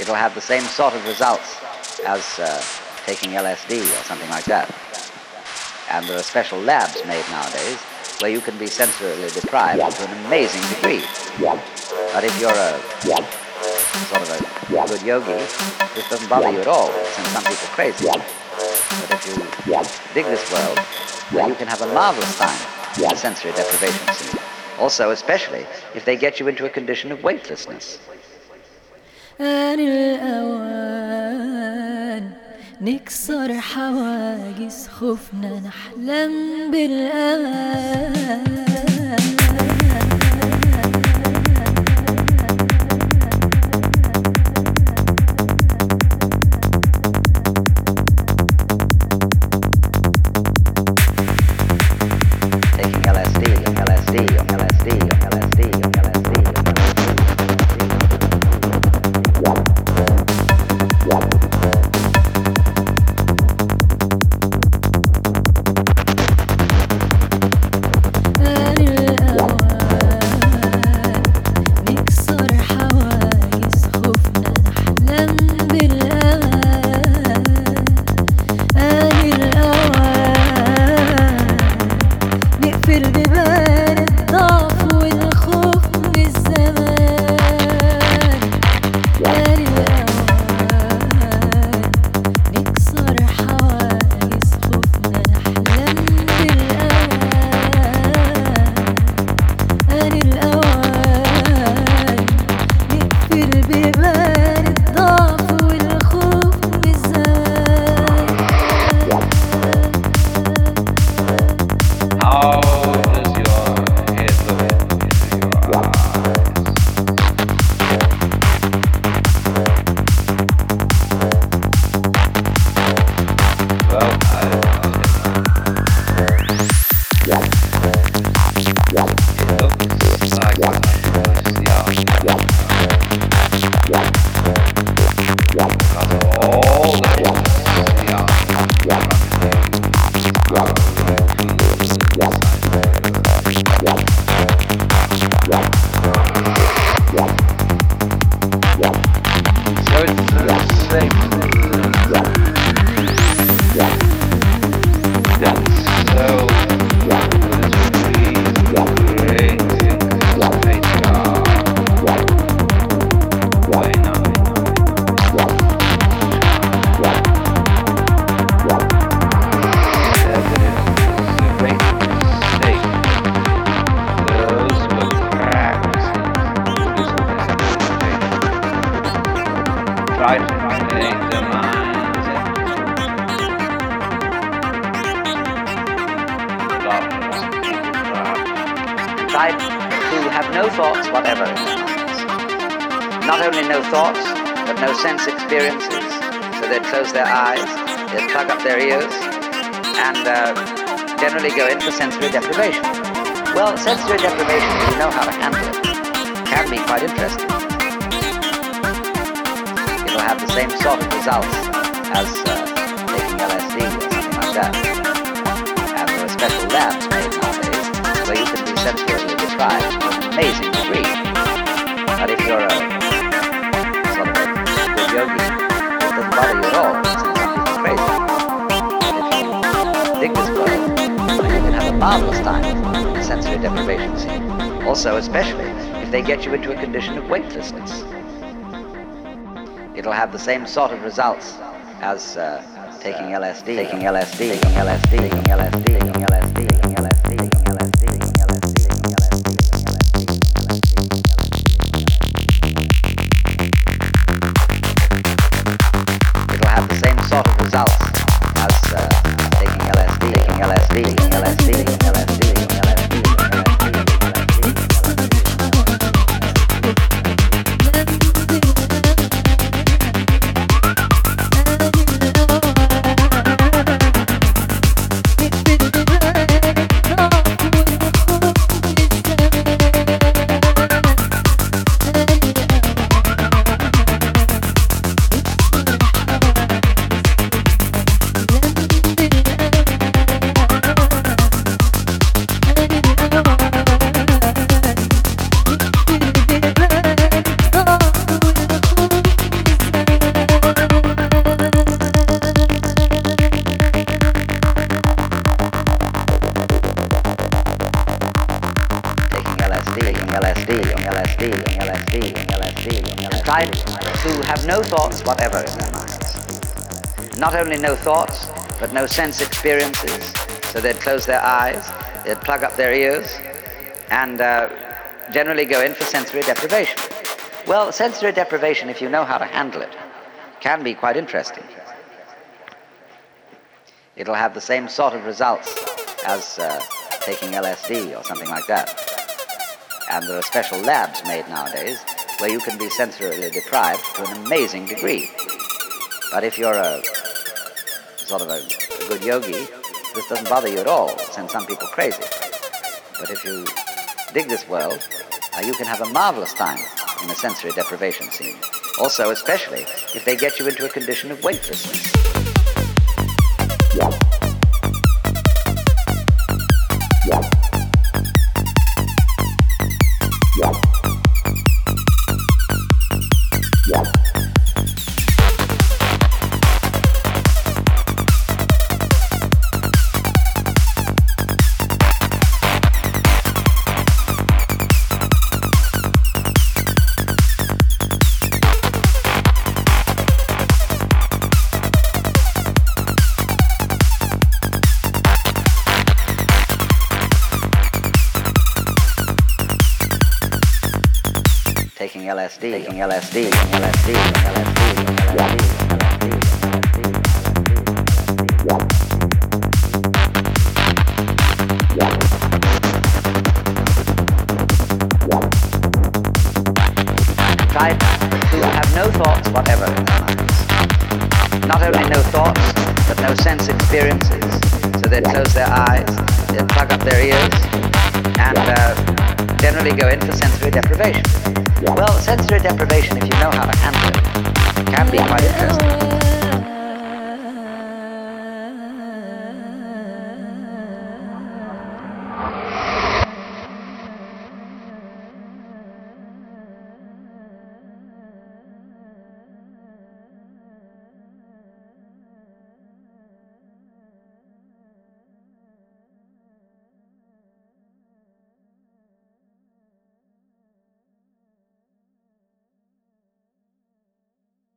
it'll have the same sort of results as uh, taking LSD or something like that. And there are special labs made nowadays where you can be sensorily deprived to an amazing degree. But if you're a sort of a good yogi, this doesn't bother you at all. Some people are crazy. But if you dig this world, well, you can have a marvelous time with sensory deprivation. Also, especially if they get you into a condition of weightlessness. آن الأوان. نكسر حواجز خوفنا نحلم بالأمان Wow. Who have no thoughts whatever. Not only no thoughts, but no sense experiences. So they'd close their eyes, they'd plug up their ears, and uh, generally go in for sensory deprivation. Well, sensory deprivation, if you know how to handle it, can be quite interesting. It'll have the same sort of results as uh, taking LSD or something like that. And there are special labs an amazing degree. But if you're a sort of a yogi, it doesn't bother you at all. It sends some people crazy. But if you dig this then you can have a marvelous time with the sensory deprivation scene. Also, especially if they get you into a condition of weightlessness. It'll have the same sort of results as uh, taking LSD, taking LSD, taking LSD, taking LSD, taking LSD, taking LSD, taking LSD, taking LSD, LSD, LSD, try to have no thoughts whatever in their minds. Not only no thoughts, but no sense experiences. So they'd close their eyes, they'd plug up their ears, and uh, generally go in for sensory deprivation. Well, sensory deprivation, if you know how to handle it, can be quite interesting. It'll have the same sort of results as uh, taking LSD or something like that. And there are special labs made nowadays where you can be sensorily deprived to an amazing degree. But if you're a sort of a, good yogi, this doesn't bother you at all. Sends some people crazy. But if you dig this world, uh, you can have a marvelous time in a sensory deprivation scene. Also, especially if they get you into a condition of weightlessness. Taking LSD, taking LSD, LSD, LSD, LSD, Try to have no thoughts whatever. Not only no thoughts, but no sense experiences. So they'd close their eyes, they'd plug up their ears, and uh, generally go in for sensory deprivation. Well, sensory deprivation, if you know how to handle it, can be quite interesting.